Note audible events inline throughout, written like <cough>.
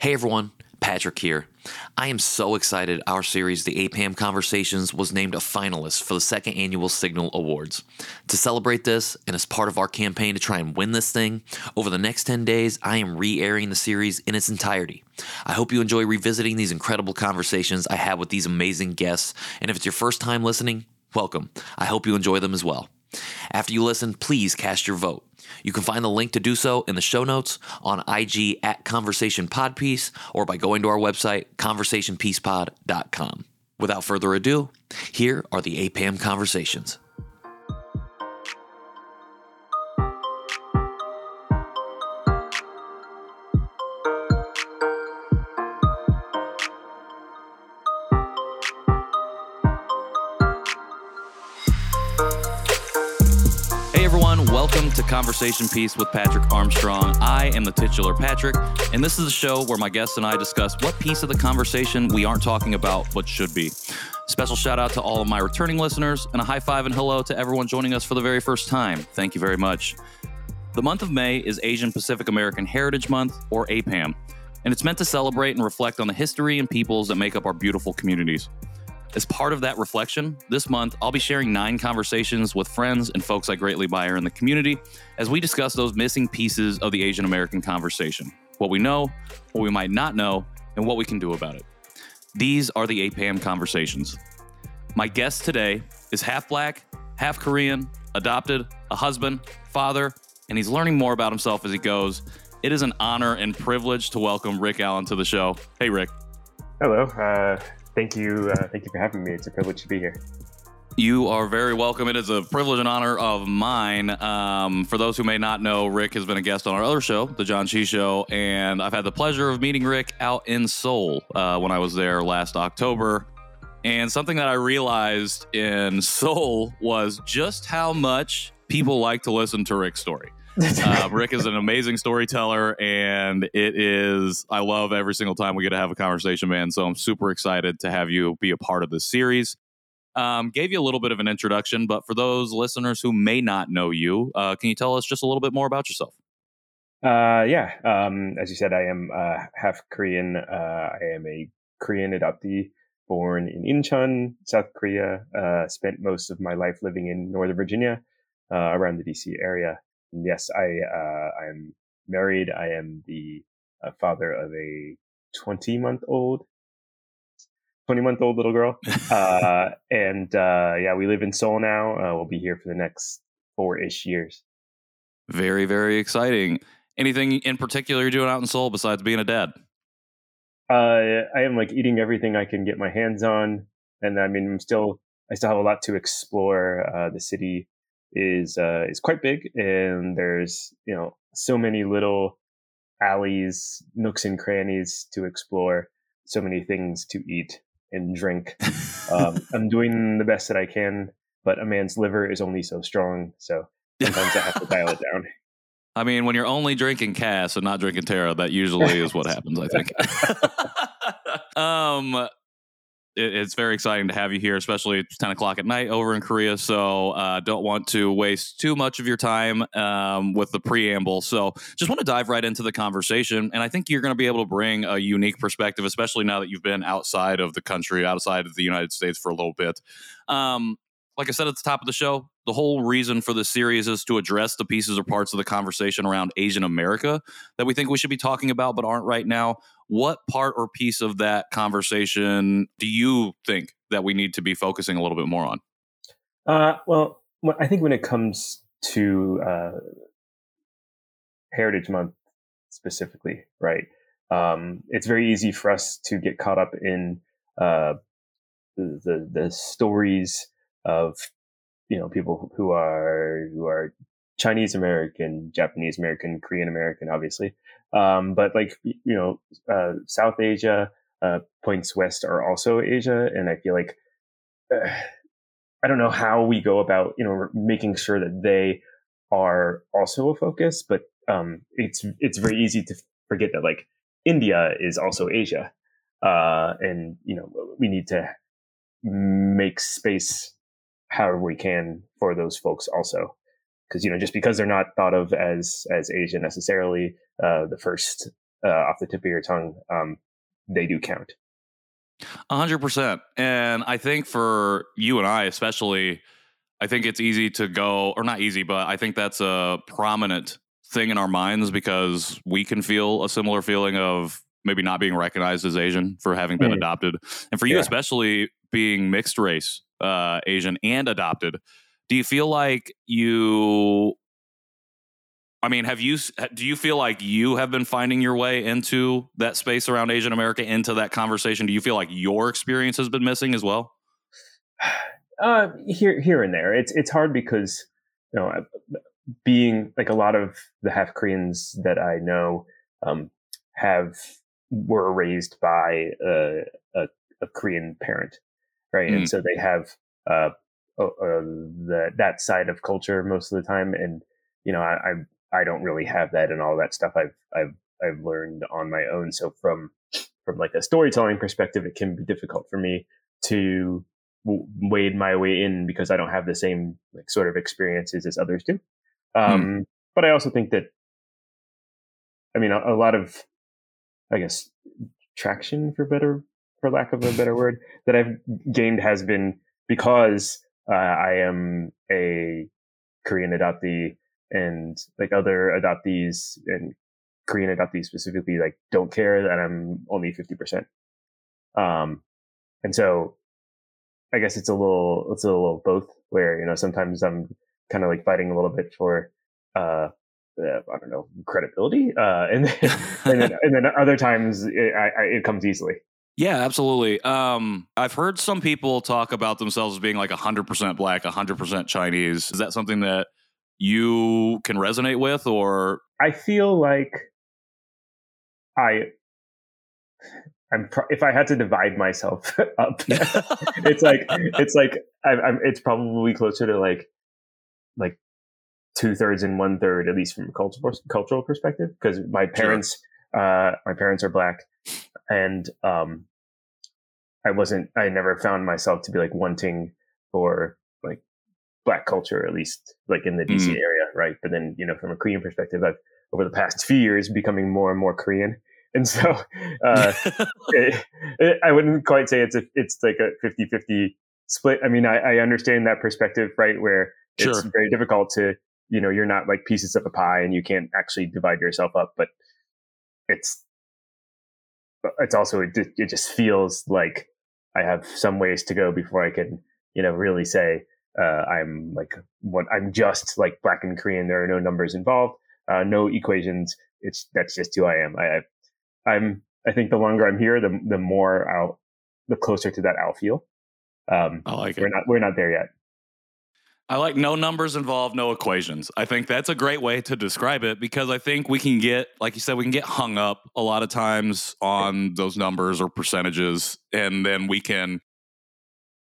Hey everyone, Patrick here. I am so excited our series, The APAHM Conversations, was named a finalist for the second annual Signal Awards. To celebrate this, and as part of our campaign to try and win this thing, over the next 10 days, I am re airing the series in its entirety. I hope you enjoy revisiting these incredible conversations I had with these amazing guests, and if it's your first time listening, welcome. I hope you enjoy them as well. After you listen, please cast your vote. You can find the link to do so in the show notes on IG at Conversation Podpiece or by going to our website, conversationpiecepod.com. Without further ado, here are the APAHM conversations. Conversation Piece with Patrick Armstrong. I am the titular Patrick, and this is a show where my guests and I discuss what piece of the conversation we aren't talking about but should be. Special shout out to all of my returning listeners, and a high five and hello to everyone joining us for the very first time. Thank you very much. The month of May is Asian Pacific American Heritage Month, or APAHM, and it's meant to celebrate and reflect on the history and peoples that make up our beautiful communities. As part of that reflection, this month I'll be sharing nine conversations with friends and folks I greatly admire in the community as we discuss those missing pieces of the Asian American conversation what we know, what we might not know, and what we can do about it. These are the APAHM conversations. My guest today is half black, half Korean, adopted, a husband, father, and he's learning more about himself as he goes. It is an honor and privilege to welcome Rick Allen to the show. Hey, Rick. Hello. Uh, thank you. Uh, thank you for having me. It's a privilege to be here. You are very welcome. It is a privilege and honor of mine. Um, for those who may not know, Rick has been a guest on our other show, The John Chi Show, and I've had the pleasure of meeting Rick out in Seoul uh, when I was there last October. And something that I realized in <laughs> Seoul was just how much people like to listen to Rick's story. <laughs> Uh, <laughs> Rick is an amazing storyteller, and it is, I love every single time we get to have a conversation, man. So I'm super excited to have you be a part of this series. Um, gave you a little bit of an introduction, but for those listeners who may not know you, uh, can you tell us just a little bit more about yourself? Uh, yeah, um, as you said, I am uh, half Korean. Uh, I am a Korean adoptee born in Incheon, South Korea. Uh, spent most of my life living in Northern Virginia, uh, around the DC area yes, I uh, I'm married. I am the uh, father of a 20 month old 20 month old little girl. <laughs> Uh, and uh, yeah, we live in Seoul now. Uh, we'll be here for the next four ish years. Very, very exciting. Anything in particular you're doing out in Seoul besides being a dad? Uh, I am like eating everything I can get my hands on. And I mean, I'm still, I still have a lot to explore. Uh, the city is uh, is quite big, and there's you know so many little alleys, nooks and crannies to explore, so many things to eat and drink. um, <laughs> I'm doing the best that I can, but a man's liver is only so strong, so sometimes I have to dial it <laughs> down. I mean, when you're only drinking Cass and not drinking Terra, that usually is what happens. I think. <laughs> um, it, it's very exciting to have you here, especially it's 10 o'clock at night over in Korea. So uh, don't want to waste too much of your time um, with the preamble. So just want to dive right into the conversation. And I think you're going to be able to bring a unique perspective, especially now that you've been outside of the country, outside of the United States for a little bit. Um, like I said at the top of the show, the whole reason for this series is to address the pieces or parts of the conversation around Asian America that we think we should be talking about but aren't right now. What part or piece of that conversation do you think that we need to be focusing a little bit more on? Uh, well, I think when it comes to uh, Heritage Month specifically, right? Um, it's very easy for us to get caught up in uh, the, the, the stories of you know people who are who are Chinese American, Japanese American, Korean American, obviously, um, but like you know uh, South Asia uh, points west are also Asia, and I feel like uh, I don't know how we go about you know making sure that they are also a focus, but um, it's it's very easy to forget that like India is also Asia, uh, and you know we need to make space however we can for those folks also because you know just because they're not thought of as as Asian necessarily, uh, the first uh, off the tip of your tongue, um, they do count. A hundred percent. And I think for you and I, especially, I think it's easy to go, or not easy, but I think that's a prominent thing in our minds because we can feel a similar feeling of maybe not being recognized as Asian for having been mm. adopted. And for you, yeah. especially being mixed race uh, Asian and adopted, do you feel like you I mean, have you do you feel like you have been finding your way into that space around Asian America into that conversation? Do you feel like your experience has been missing as well? <sighs> Uh, here here and there. It's it's hard because you know being like a lot of the half Koreans that I know um, have were raised by a, a, a Korean parent, right? Mm. And so they have uh, uh, the, that side of culture most of the time. And you know, I, I I don't really have that, and all that stuff I've I've I've learned on my own. So from from like a storytelling perspective, it can be difficult for me to wade my way in because I don't have the same like sort of experiences as others do. Hmm. Um, hmm. But I also think that, I mean, a, a, lot of, I guess, traction for better, for lack of a better word, that I've gained has been because uh, I am a Korean adoptee and like other adoptees and Korean adoptees specifically like don't care that I'm only 50%. Um, and so I guess it's a little, it's a little both where, you know, sometimes I'm kind of like fighting a little bit for, uh, uh, I don't know, credibility. Uh, and, then, and, then, <laughs> and then other times it, I, I, it comes easily. Yeah, absolutely. Um, I've heard some people talk about themselves as being like 100% black, 100% Chinese. Is that something that you can resonate with or? I feel like I I'm pro- if I had to divide myself <laughs> up, <laughs> it's like it's like I'm, I'm, it's probably closer to like like two thirds and one third, at least from a cultural cultural perspective, because my parents sure. uh, my parents are black, and um, I wasn't I never found myself to be like wanting for like black culture, at least like in the DC mm. area, right? But then you know from a Korean perspective, I've over the past few years becoming more and more Korean and so <laughs> uh, <laughs> it, it, I wouldn't quite say it's a it's like a 50-50 split. I mean, I, I understand that perspective, right? Where it's sure. very difficult to, you know, you're not like pieces of a pie and you can't actually divide yourself up, but it's it's also it, it just feels like I have some ways to go before I can, you know, really say uh, I'm like what I'm just like black and Korean. There are no numbers involved, uh, no equations. It's that's just who I am. I, I'm I think the longer I'm here, the the more I'll the closer to that I'll feel. Um, I like we're it. not we're not there yet. I like no numbers involved, no equations. I think that's a great way to describe it because I think we can get, like you said, we can get hung up a lot of times on those numbers or percentages, and then we can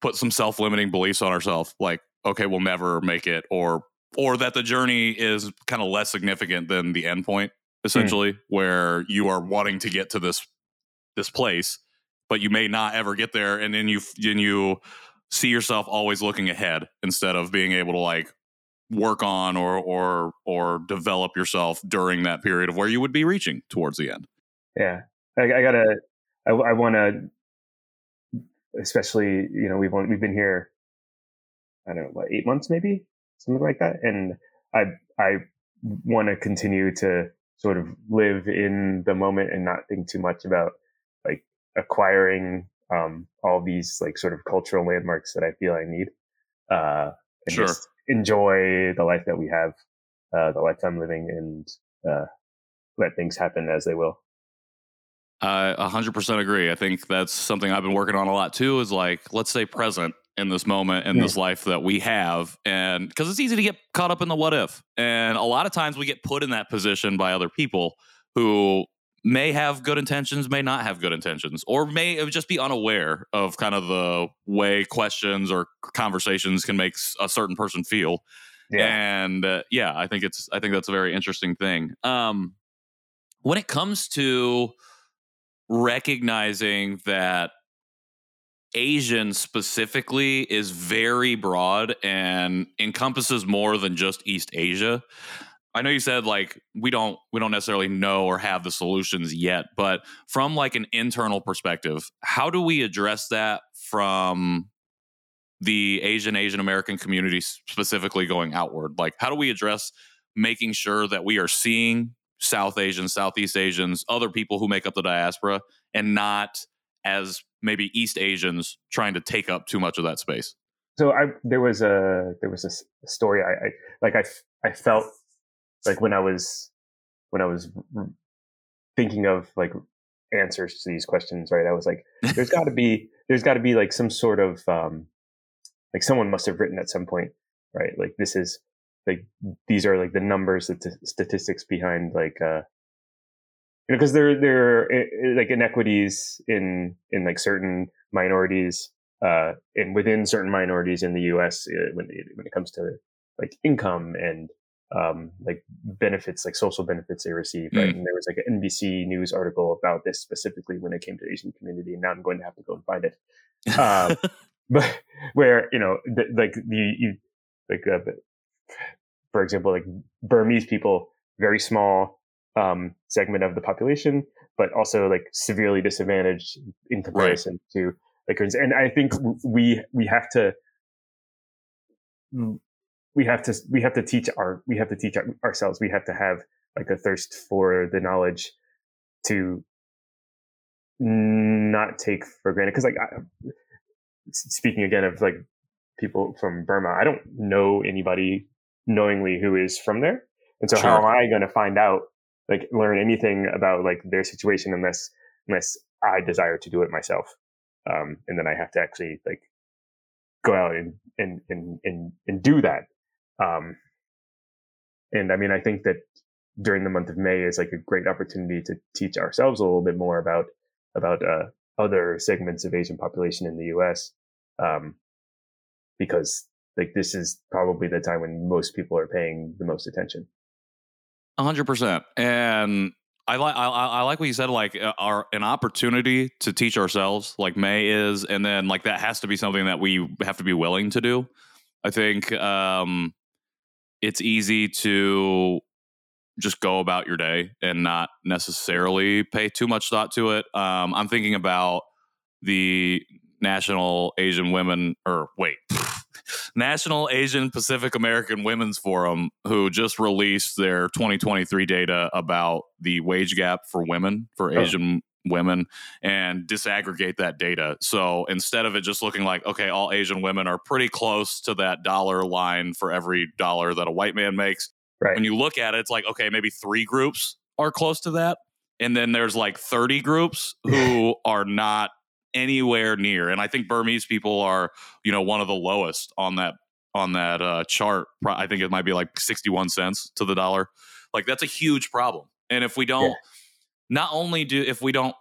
put some self-limiting beliefs on ourselves, like, okay, we'll never make it, or or that the journey is kind of less significant than the end point. Hmm. essentially, mm. where you are wanting to get to this this place, but you may not ever get there, and then you then you see yourself always looking ahead instead of being able to like work on or or or develop yourself during that period of where you would be reaching towards the end. Yeah, I, I gotta. I, I want to, especially you know we've we've been here. I don't know what eight months maybe something like that, and I I want to continue to sort of live in the moment and not think too much about like acquiring um, all these like sort of cultural landmarks that I feel I need. Uh, and sure. just enjoy the life that we have, uh, the life I'm living and, uh, let things happen as they will. I 100% agree. I think that's something I've been working on a lot too is like, let's stay present in this moment in this life that we have and because it's easy to get caught up in the what if and a lot of times we get put in that position by other people who may have good intentions may not have good intentions or may just be unaware of kind of the way questions or conversations can make a certain person feel yeah. and uh, yeah i think it's i think that's a very interesting thing um when it comes to recognizing that Asian specifically is very broad and encompasses more than just East Asia. I know you said like we don't we don't necessarily know or have the solutions yet, but from like an internal perspective, how do we address that from the Asian Asian American community specifically going outward? Like how do we address making sure that we are seeing South Asians, Southeast Asians, other people who make up the diaspora and not as maybe East Asians trying to take up too much of that space? So I there was a there was a story I, I like I I felt like when I was when I was thinking of like answers to these questions, right? I was like, <laughs> there's got to be there's got to be like some sort of um, like someone must have written at some point, right? Like this is like these are like the numbers, the t- statistics behind like uh, you know, because there there are like inequities in in like certain minorities uh, and within certain minorities in the U.S. Uh, when it, when it comes to like income and um, like benefits, like social benefits they receive, right? Mm. And there was like an NBC News article about this specifically when it came to the Asian community, and now I'm going to have to go and find it. Um, <laughs> <laughs> but where you know, the, like the you, like uh, for example, like Burmese people, very small um, segment of the population, but also like severely disadvantaged in comparison right. to like, and I think we we have to we have to we have to teach our we have to teach our, ourselves. We have to have like a thirst for the knowledge to not take for granted. Because like I, speaking again of like people from Burma I don't know anybody knowingly who is from there. And so sure. how am I going to find out like learn anything about like their situation unless unless I desire to do it myself? Um, and then I have to actually like go out and and and and, and do that um, and I mean, I think that during the month of May is like a great opportunity to teach ourselves a little bit more about about uh, other segments of Asian population in the U.S. Um, because like this is probably the time when most people are paying the most attention. hundred percent, and I like I, I, like what you said, like uh, our an opportunity to teach ourselves, like May is, and then like that has to be something that we have to be willing to do. I think um, it's easy to just go about your day and not necessarily pay too much thought to it. Um, I'm thinking about the National Asian Women, or wait, <laughs> National Asian Pacific American Women's Forum, who just released their 2023 data about the wage gap for women, for oh. Asian women and disaggregate that data. So instead of it just looking like, okay, all Asian women are pretty close to that dollar line for every dollar that a white man makes. Right. When you look at it, it's like, okay, maybe three groups are close to that. And then there's like 30 groups who are not anywhere near. And I think Burmese people are, you know, one of the lowest on that on that uh, chart. I think it might be like 61 cents to the dollar. Like that's a huge problem. And if we don't yeah not only do if we don't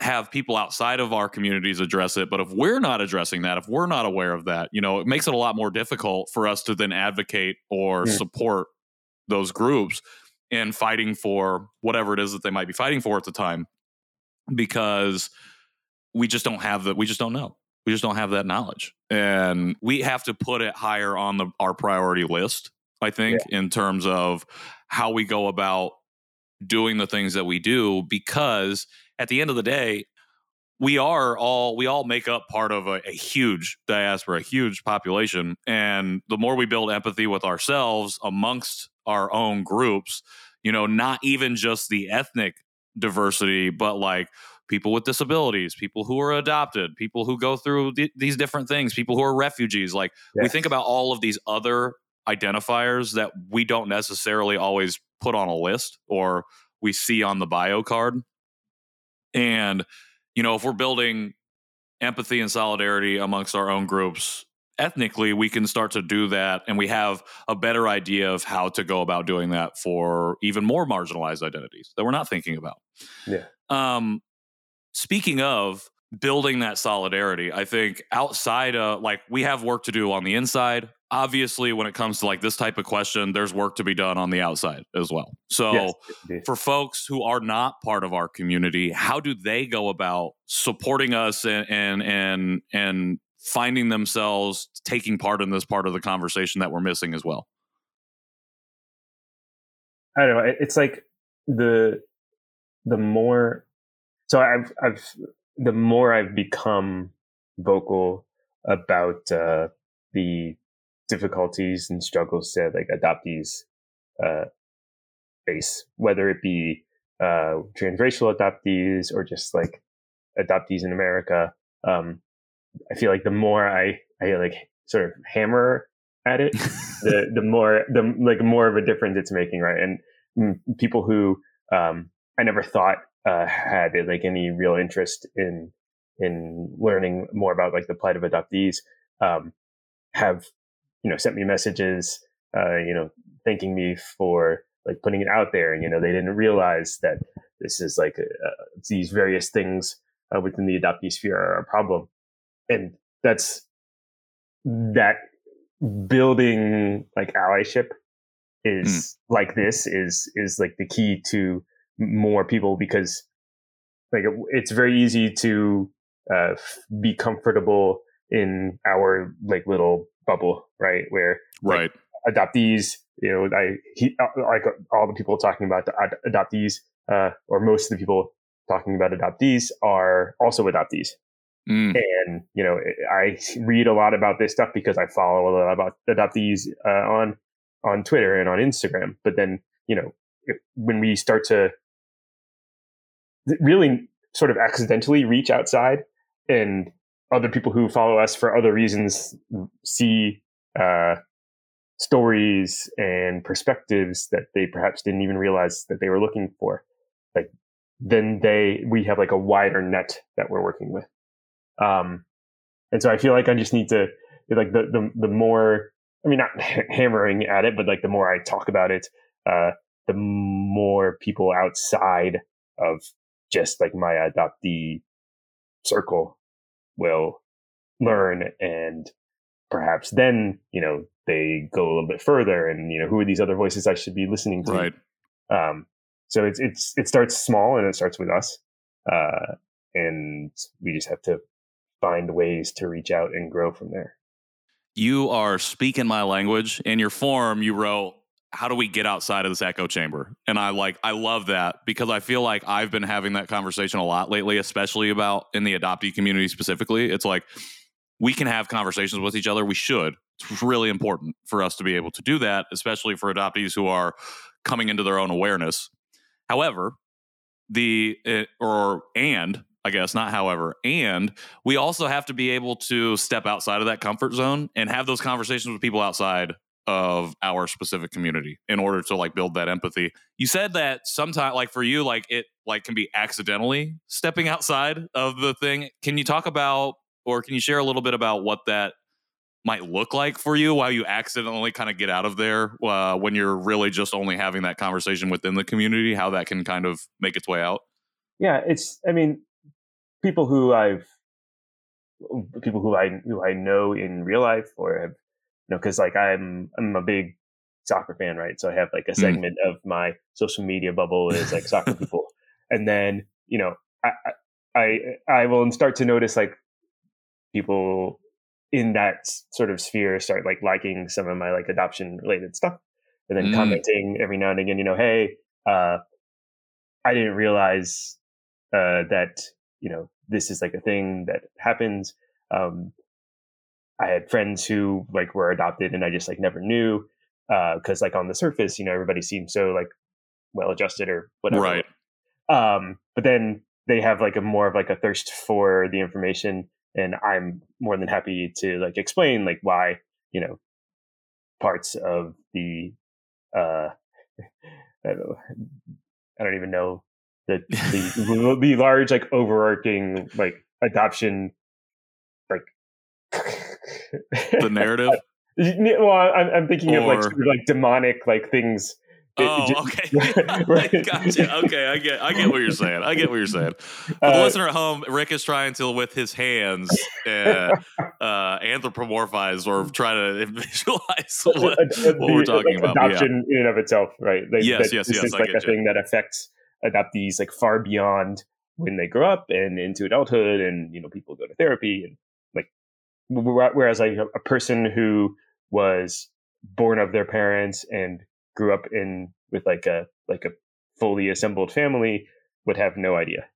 have people outside of our communities address it, but if we're not addressing that, if we're not aware of that, you know, it makes it a lot more difficult for us to then advocate or yeah. support those groups in fighting for whatever it is that they might be fighting for at the time because we just don't have that we just don't know we just don't have that knowledge and we have to put it higher on the our priority list i think yeah. in terms of how we go about doing the things that we do because at the end of the day we are all we all make up part of a, a, huge diaspora a huge population and the more we build empathy with ourselves amongst our own groups you know not even just the ethnic diversity but like people with disabilities people who are adopted people who go through th- these different things people who are refugees like yes. we think about all of these other identifiers that we don't necessarily always put on a list or we see on the bio card. And, you know, if we're building empathy and solidarity amongst our own groups ethnically, we can start to do that. And we have a better idea of how to go about doing that for even more marginalized identities that we're not thinking about. Yeah. Um, speaking of, building that solidarity. I think outside of like we have work to do on the inside. Obviously, when it comes to like this type of question, there's work to be done on the outside as well. So, yes, for folks who are not part of our community, how do they go about supporting us and and and, and finding themselves taking part in this part of the conversation that we're missing as well? I don't know. It's like the the more so I've I've the more I've become vocal about uh, the difficulties and struggles that like adoptees uh, face, whether it be uh, transracial adoptees or just like adoptees in America. Um, I feel like the more I I like sort of hammer at it, the <laughs> the more the like more of a difference it's making, right? And mm, people who um, I never thought uh, had like any real interest in in learning more about like the plight of adoptees um, have you know sent me messages, uh, you know, thanking me for like putting it out there, and you know they didn't realize that this is like uh, these various things uh, within the adoptee sphere are a problem, and that's that building like allyship is mm. like this is is like the key to more people because like it's very easy to uh, be comfortable in our like little bubble right where right like, adoptees you know i he, uh, like all the people talking about the adoptees uh, or most of the people talking about adoptees are also adoptees Mm. And you know, I read a lot about this stuff because I follow a lot about adoptees uh, on on Twitter and on Instagram. But then, you know, when we start to really sort of accidentally reach outside, and other people who follow us for other reasons see uh, stories and perspectives that they perhaps didn't even realize that they were looking for, like then they we have like a wider net that we're working with. Um, and so I feel like I just need to like the the the more I mean not <laughs> hammering at it, but like the more I talk about it, uh, the more people outside of just like my adoptee circle will learn and perhaps then you know they go a little bit further and you know who are these other voices I should be listening to right um so it's it's it starts small and it starts with us uh and we just have to find ways to reach out and grow from there. You are speaking my language. In your form, you wrote, How do we get outside of this echo chamber? And I like, I love that because I feel like I've been having that conversation a lot lately, especially about in the adoptee community specifically. It's like, we can have conversations with each other. We should. It's really important for us to be able to do that, especially for adoptees who are coming into their own awareness. However, the eh, or and I guess, not however. And we also have to be able to step outside of that comfort zone and have those conversations with people outside of our specific community in order to like build that empathy. You said that sometimes like for you like it like can be accidentally stepping outside of the thing. Can you talk about or can you share a little bit about what that might look like for you while you accidentally kind of get out of there uh, when you're really just only having that conversation within the community how that can kind of make its way out yeah it's i mean people who I've people who I who I know in real life or have know because like I'm I'm a big soccer fan right so I have like a mm. segment mm. of my social media bubble is like soccer <laughs> people and then you know I, I I will start to notice like people in that sort of sphere start like liking some of my like adoption related stuff and then mm. commenting every now and again you know hey uh I didn't realize uh that you know this is like a thing that happens um i had friends who like were adopted and i just like never knew because uh, like on the surface you know everybody seems so like well adjusted or whatever. Right. Um but then they have like a more of like a thirst for the information and i'm more than happy to like explain like why you know parts of the uh <laughs> I don't, know, I don't even know the <laughs> the, the large like overarching like adoption like <laughs> the narrative <laughs> well i'm, I'm thinking or... of like sort of like demonic like things Oh, okay. <laughs> gotcha. Okay, I get, I get what you're saying. I get what you're saying. For the uh, listener at home, Rick is trying to, with his hands, uh, uh, anthropomorphize or try to visualize what, what the, we're talking like about. Adoption yeah. in and of itself, right? Like, yes, yes, this yes. Is like a you. thing that affects adoptees like far beyond when they grow up and into adulthood and you know people go to therapy and whereas like a person who was born of their parents and grew up in with like a like a fully assembled family would have no idea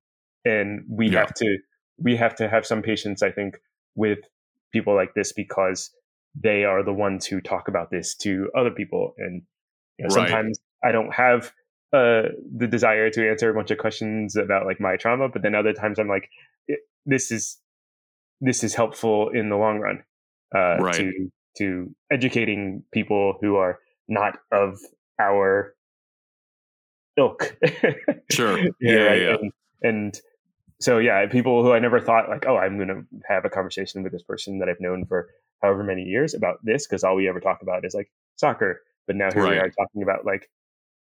and we yeah. have to we have to have some patience i think with people like this because they are the ones who talk about this to other people and you know, right. sometimes i don't have uh, the desire to answer a bunch of questions about like my trauma but then other times i'm like this is this is helpful in the long run uh, right. to to educating people who are not of our ilk. <laughs> sure. yeah, yeah, right? yeah. And, and, so yeah, people who I never thought like, oh, I'm going to have a conversation with this person that I've known for however many years about this because all we ever talk about is like soccer. But now here right. we are talking about like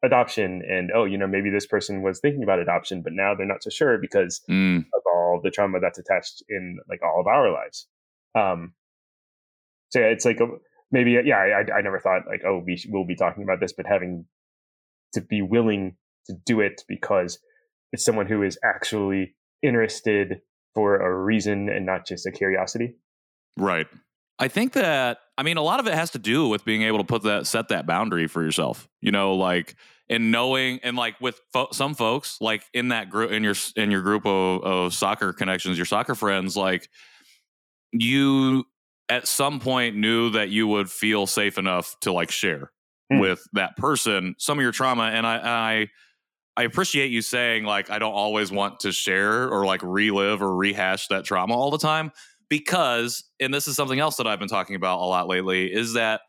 adoption and oh, you know, maybe this person was thinking about adoption, but now they're not so sure because mm. of all the trauma that's attached in like all of our lives. Um, so yeah, it's like a, maybe yeah, I, I never thought like oh we will be talking about this, but having to be willing to do it because it's someone who is actually interested for a reason and not just a curiosity. Right. I think that I mean a lot of it has to do with being able to put that set that boundary for yourself. You know, like and knowing and like with fo- some folks like in that group in your in your group of, of soccer connections, your soccer friends, like you at some point knew that you would feel safe enough to like share mm. with that person some of your trauma and I, I I appreciate you saying like I don't always want to share or like relive or rehash that trauma all the time because and this is something else that I've been talking about a lot lately is that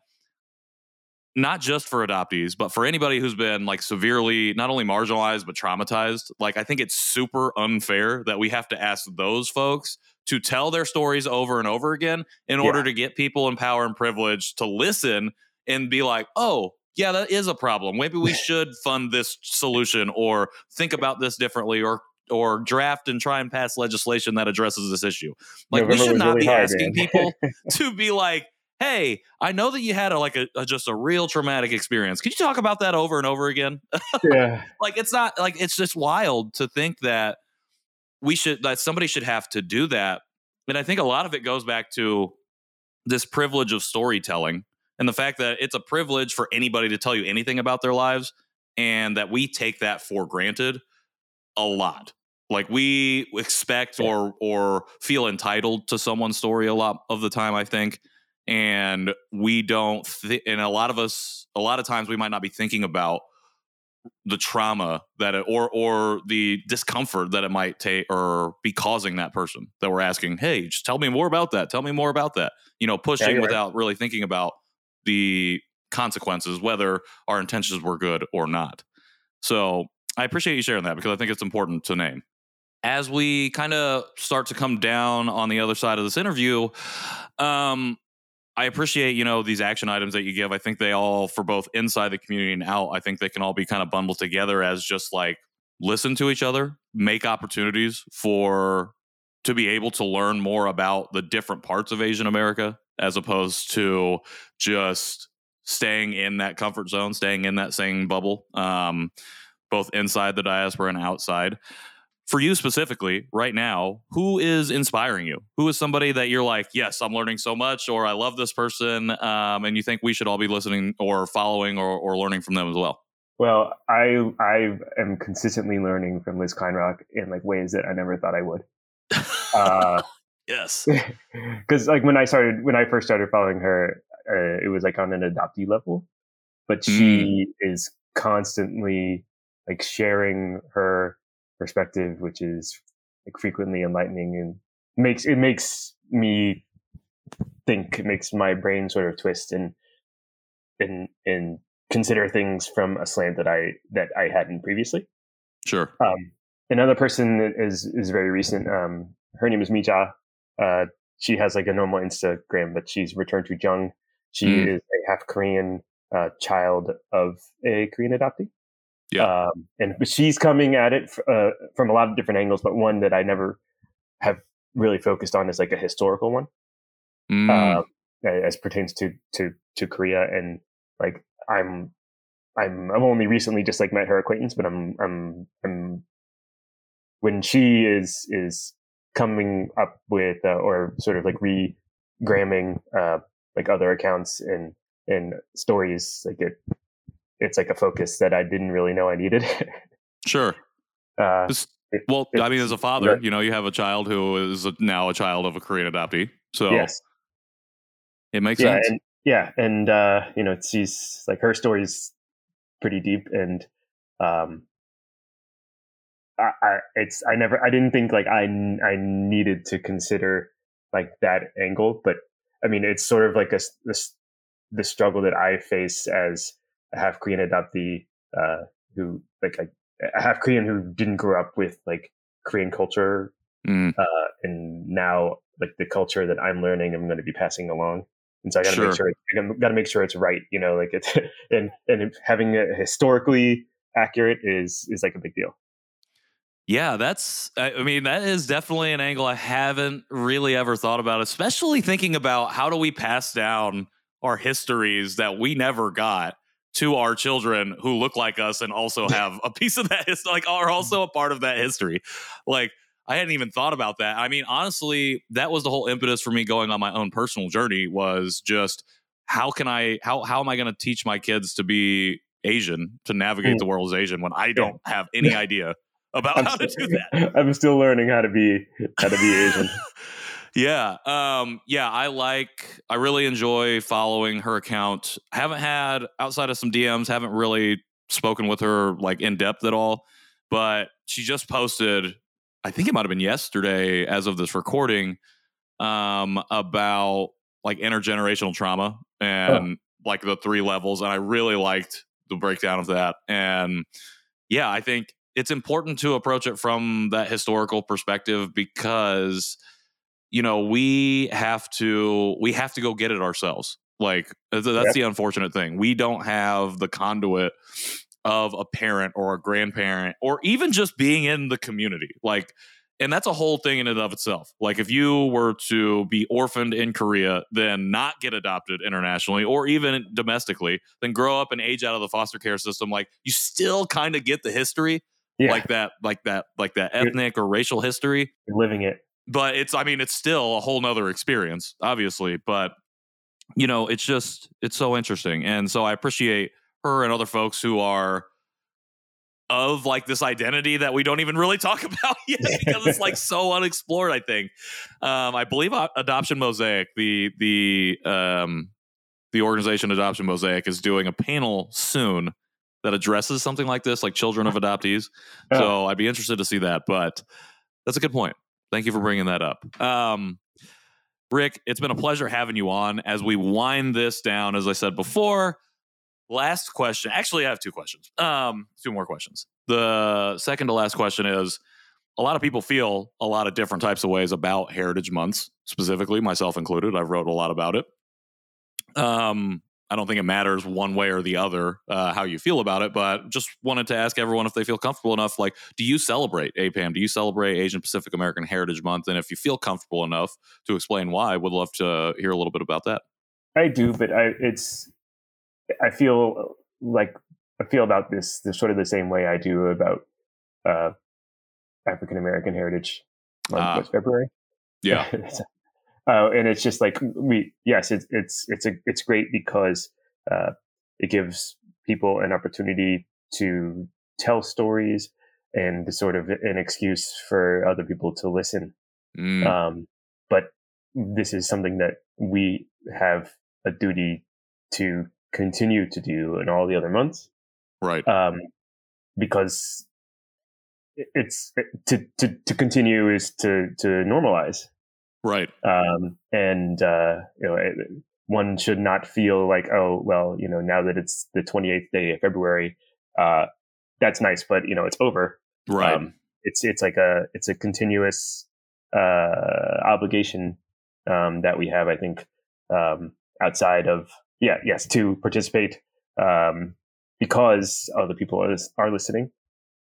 not just for adoptees but for anybody who's been like severely not only marginalized but traumatized like I think it's super unfair that we have to ask those folks to tell their stories over and over again in yeah. order to get people in power and privilege to listen and be like, oh, yeah, that is a problem. Maybe we <laughs> should fund this solution or think about this differently or or draft and try and pass legislation that addresses this issue. Like November we should not really be hard, asking people <laughs> to be like, "Hey, I know that you had a, like a, a, just a real traumatic experience. Could you talk about that over and over again?" <laughs> Yeah. like it's not like it's just wild to think that we should that somebody should have to do that. And I think a lot of it goes back to this privilege of storytelling and the fact that it's a privilege for anybody to tell you anything about their lives and that we take that for granted a lot like we expect yeah. or or feel entitled to someone's story a lot of the time i think and we don't th- and a lot of us a lot of times we might not be thinking about the trauma that it, or or the discomfort that it might take or be causing that person that we're asking hey just tell me more about that tell me more about that you know pushing yeah, without right. really thinking about the consequences whether our intentions were good or not so i appreciate you sharing that because i think it's important to name as we kind of start to come down on the other side of this interview um I appreciate, you know, these action items that you give. I think they all, for both inside the community and out, I think they can all be kind of bundled together as just like listen to each other, make opportunities for to be able to learn more about the different parts of Asian America as opposed to just staying in that comfort zone, staying in that same bubble, um, both inside the diaspora and outside. For you specifically right now who is inspiring you? Who is somebody that you're like yes i'm learning so much or i love this person um, and you think we should all be listening or following or, or learning from them as well? Well i i am consistently learning from liz kleinrock in like ways that i never thought i would. Uh, <laughs> yes. <laughs> because like when i started when i first started following her uh, it was like on an adoptee level but she mm. is constantly like sharing her perspective, which is like frequently enlightening and makes it makes me think. It makes my brain sort of twist and and and consider things from a slant that I that I hadn't previously. Sure. Um, another person that is is very recent. Um, her name is Mija. Uh, she has like a normal Instagram, but she's returned to Jung. She mm. is a half Korean uh, child of a Korean adoptee. Yeah. Um, and she's coming at it uh, from a lot of different angles, but one that I never have really focused on is like a historical one, mm. uh, as pertains to to to Korea. And like I'm I'm I've only recently just like met her acquaintance, but I'm I'm I'm when she is is coming up with uh, or sort of like re-gramming uh, like other accounts and and stories like it it's like a focus that I didn't really know I needed. sure. <laughs> Uh, it, well, it, I mean, as a father, you know, you have a child who is now a child of a Korean adoptee. So yes. it makes yeah, sense. And, yeah. And, uh, you know, she's like her story's pretty deep. And, um, I, I, it's, I never, I didn't think like I, I needed to consider like that angle, but I mean, it's sort of like a, this, the struggle that I face as a half Korean adoptee, uh, who like a half Korean who didn't grow up with like Korean culture, mm. uh, and now like the culture that I'm learning, I'm going to be passing along. And so I got to sure. make sure I got to make sure it's right, you know, like it's <laughs> and and having it historically accurate is is like a big deal. Yeah, that's I mean that is definitely an angle I haven't really ever thought about, especially thinking about how do we pass down our histories that we never got to our children who look like us and also have a piece of that history, like are also a part of that history. Like I hadn't even thought about that. I mean, honestly, that was the whole impetus for me going on my own personal journey was just how can I how how am I going to teach my kids to be Asian to navigate mm. the world as Asian when I don't have <laughs> any idea about I'm how still, to do that. <laughs> I'm still learning how to be how to be Asian. <laughs> Yeah. Um, yeah, I like I really enjoy following her account. I Haven't had outside of some DMs, haven't really spoken with her like in depth at all. But she just posted, I think it might have been yesterday as of this recording, um, about like intergenerational trauma and oh. like the three levels. And I really liked the breakdown of that. And yeah, I think it's important to approach it from that historical perspective because you know we have to we have to go get it ourselves. Like uh, that's yep. the unfortunate thing. We don't have the conduit of a parent or a grandparent or even just being in the community. Like and that's a whole thing in and of itself. Like if you were to be orphaned in korea then not get adopted internationally or even domestically then grow up and age out of the foster care system like you still kind of get the history yeah. like that like that like that ethnic or racial history. You're living it but it's i mean it's still a whole nother experience obviously but you know it's just it's so interesting and so i appreciate her and other folks who are of like this identity that we don't even really <laughs> talk about yet because it's like so unexplored i think. Um, i believe adoption mosaic the the um, the organization adoption mosaic is doing a panel soon that addresses something like this like children of <laughs> adoptees so i'd be interested to see that but that's a good point Thank you for bringing that up. Um, Rick, it's been a pleasure having you on as we wind this down. As I said before, last question. Actually, I have two questions. Um, two more questions. The second to last question is a lot of people feel a lot of different types of ways about heritage months, specifically myself included. I've wrote a lot about it. Um, I don't think it matters one way or the other uh, how you feel about it, but just wanted to ask everyone if they feel comfortable enough. Like, do you celebrate APAHM? Do you celebrate Asian Pacific American Heritage Month? And if you feel comfortable enough to explain why, would love to hear a little bit about that. I do, but I, it's I feel like I feel about this the sort of the same way I do about uh, African American Heritage Month, uh, February. Yeah. <laughs> uh, and it's just like we yes it's it's it's a it's great because uh, it gives people an opportunity to tell stories and sort of an excuse for other people to listen. Mm. um, but this is something that we have a duty to continue to do in all the other months. Right. Um, because it's to, to to continue is to to normalize Right. Um, and, uh, you know, it, one should not feel like, oh, well, you know, now that it's the 28th day of February, uh, that's nice, but, you know, it's over. Right. Um, it's, it's like a, it's a continuous, uh, obligation, um, that we have, I think, um, outside of, yeah, yes, to participate, um, because other people are, are listening.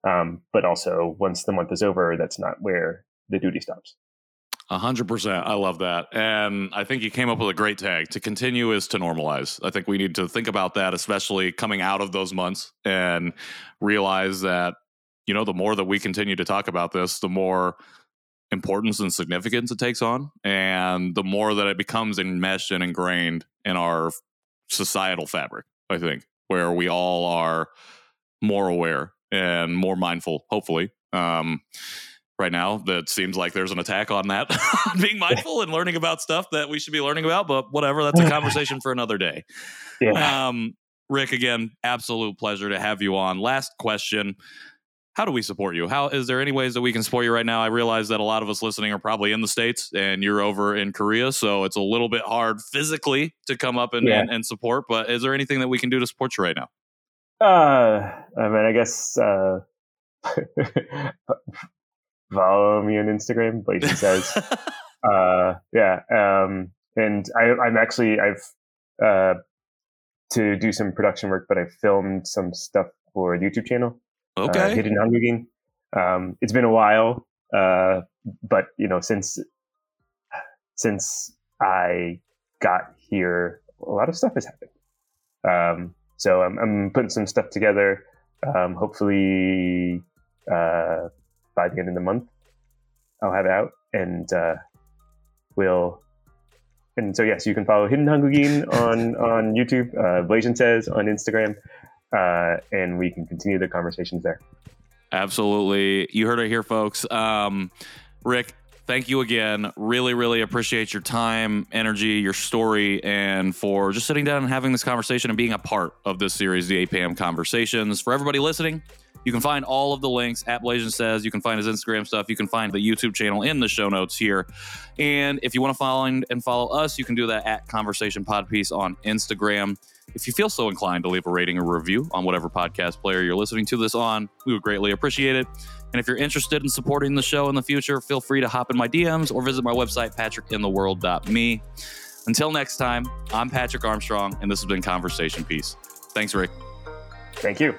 Um, but also once the month is over, that's not where the duty stops. Hundred percent. I love that. And I think you came up with a great tag. To continue is to normalize. I think we need to think about that, especially coming out of those months and realize that, you know, the more that we continue to talk about this, the more importance and significance it takes on. And the more that it becomes enmeshed and ingrained in our societal fabric, I think. where we all are more aware and more mindful, hopefully. Um, right now, that seems like there's an attack on that, <laughs> being mindful and learning about stuff that we should be learning about, but whatever, that's a <laughs> conversation for another day. Yeah. Um, Rick, again, absolute pleasure to have you on. Last question. How do we support you? How is there any ways that we can support you right now? I realize that a lot of us listening are probably in the States and you're over in Korea, so it's a little bit hard physically to come up and, Yeah. and, and support. But is there anything that we can do to support you right now? Uh, I mean, I guess uh, <laughs> follow me on Instagram. Blasian says, <laughs> uh, yeah. Um, and I, I'm actually I've uh, to do some production work, but I filmed some stuff for the YouTube channel. uh, okay. Hidden Hangukin Um, it's been a while, uh, but you know, since since I got here, a lot of stuff has happened. Um, so I'm, I'm putting some stuff together. Um, hopefully, uh, by the end of the month, I'll have it out, and uh, we'll. And so yes, you can follow Hidden Hangukin on <laughs> on YouTube. Uh, Blasian says on Instagram, uh, and we can continue the conversations there. Absolutely. You heard it here, folks. Um, Rick, thank you again. Really, really appreciate your time, energy, your story, and for just sitting down and having this conversation and being a part of this series, the APAHM Conversations. For everybody listening, you can find all of the links at Blasian Says. You can find his Instagram stuff. You can find the YouTube channel in the show notes here. And if you want to find and follow us, you can do that at Conversation Pod Piece on Instagram. If you feel so inclined to leave a rating or review on whatever podcast player you're listening to this on, we would greatly appreciate it. And if you're interested in supporting the show in the future, feel free to hop in my DMs or visit my website, patrickintheworld.me. Until next time, I'm Patrick Armstrong, and this has been Conversation Piece. Thanks, Rick. Thank you.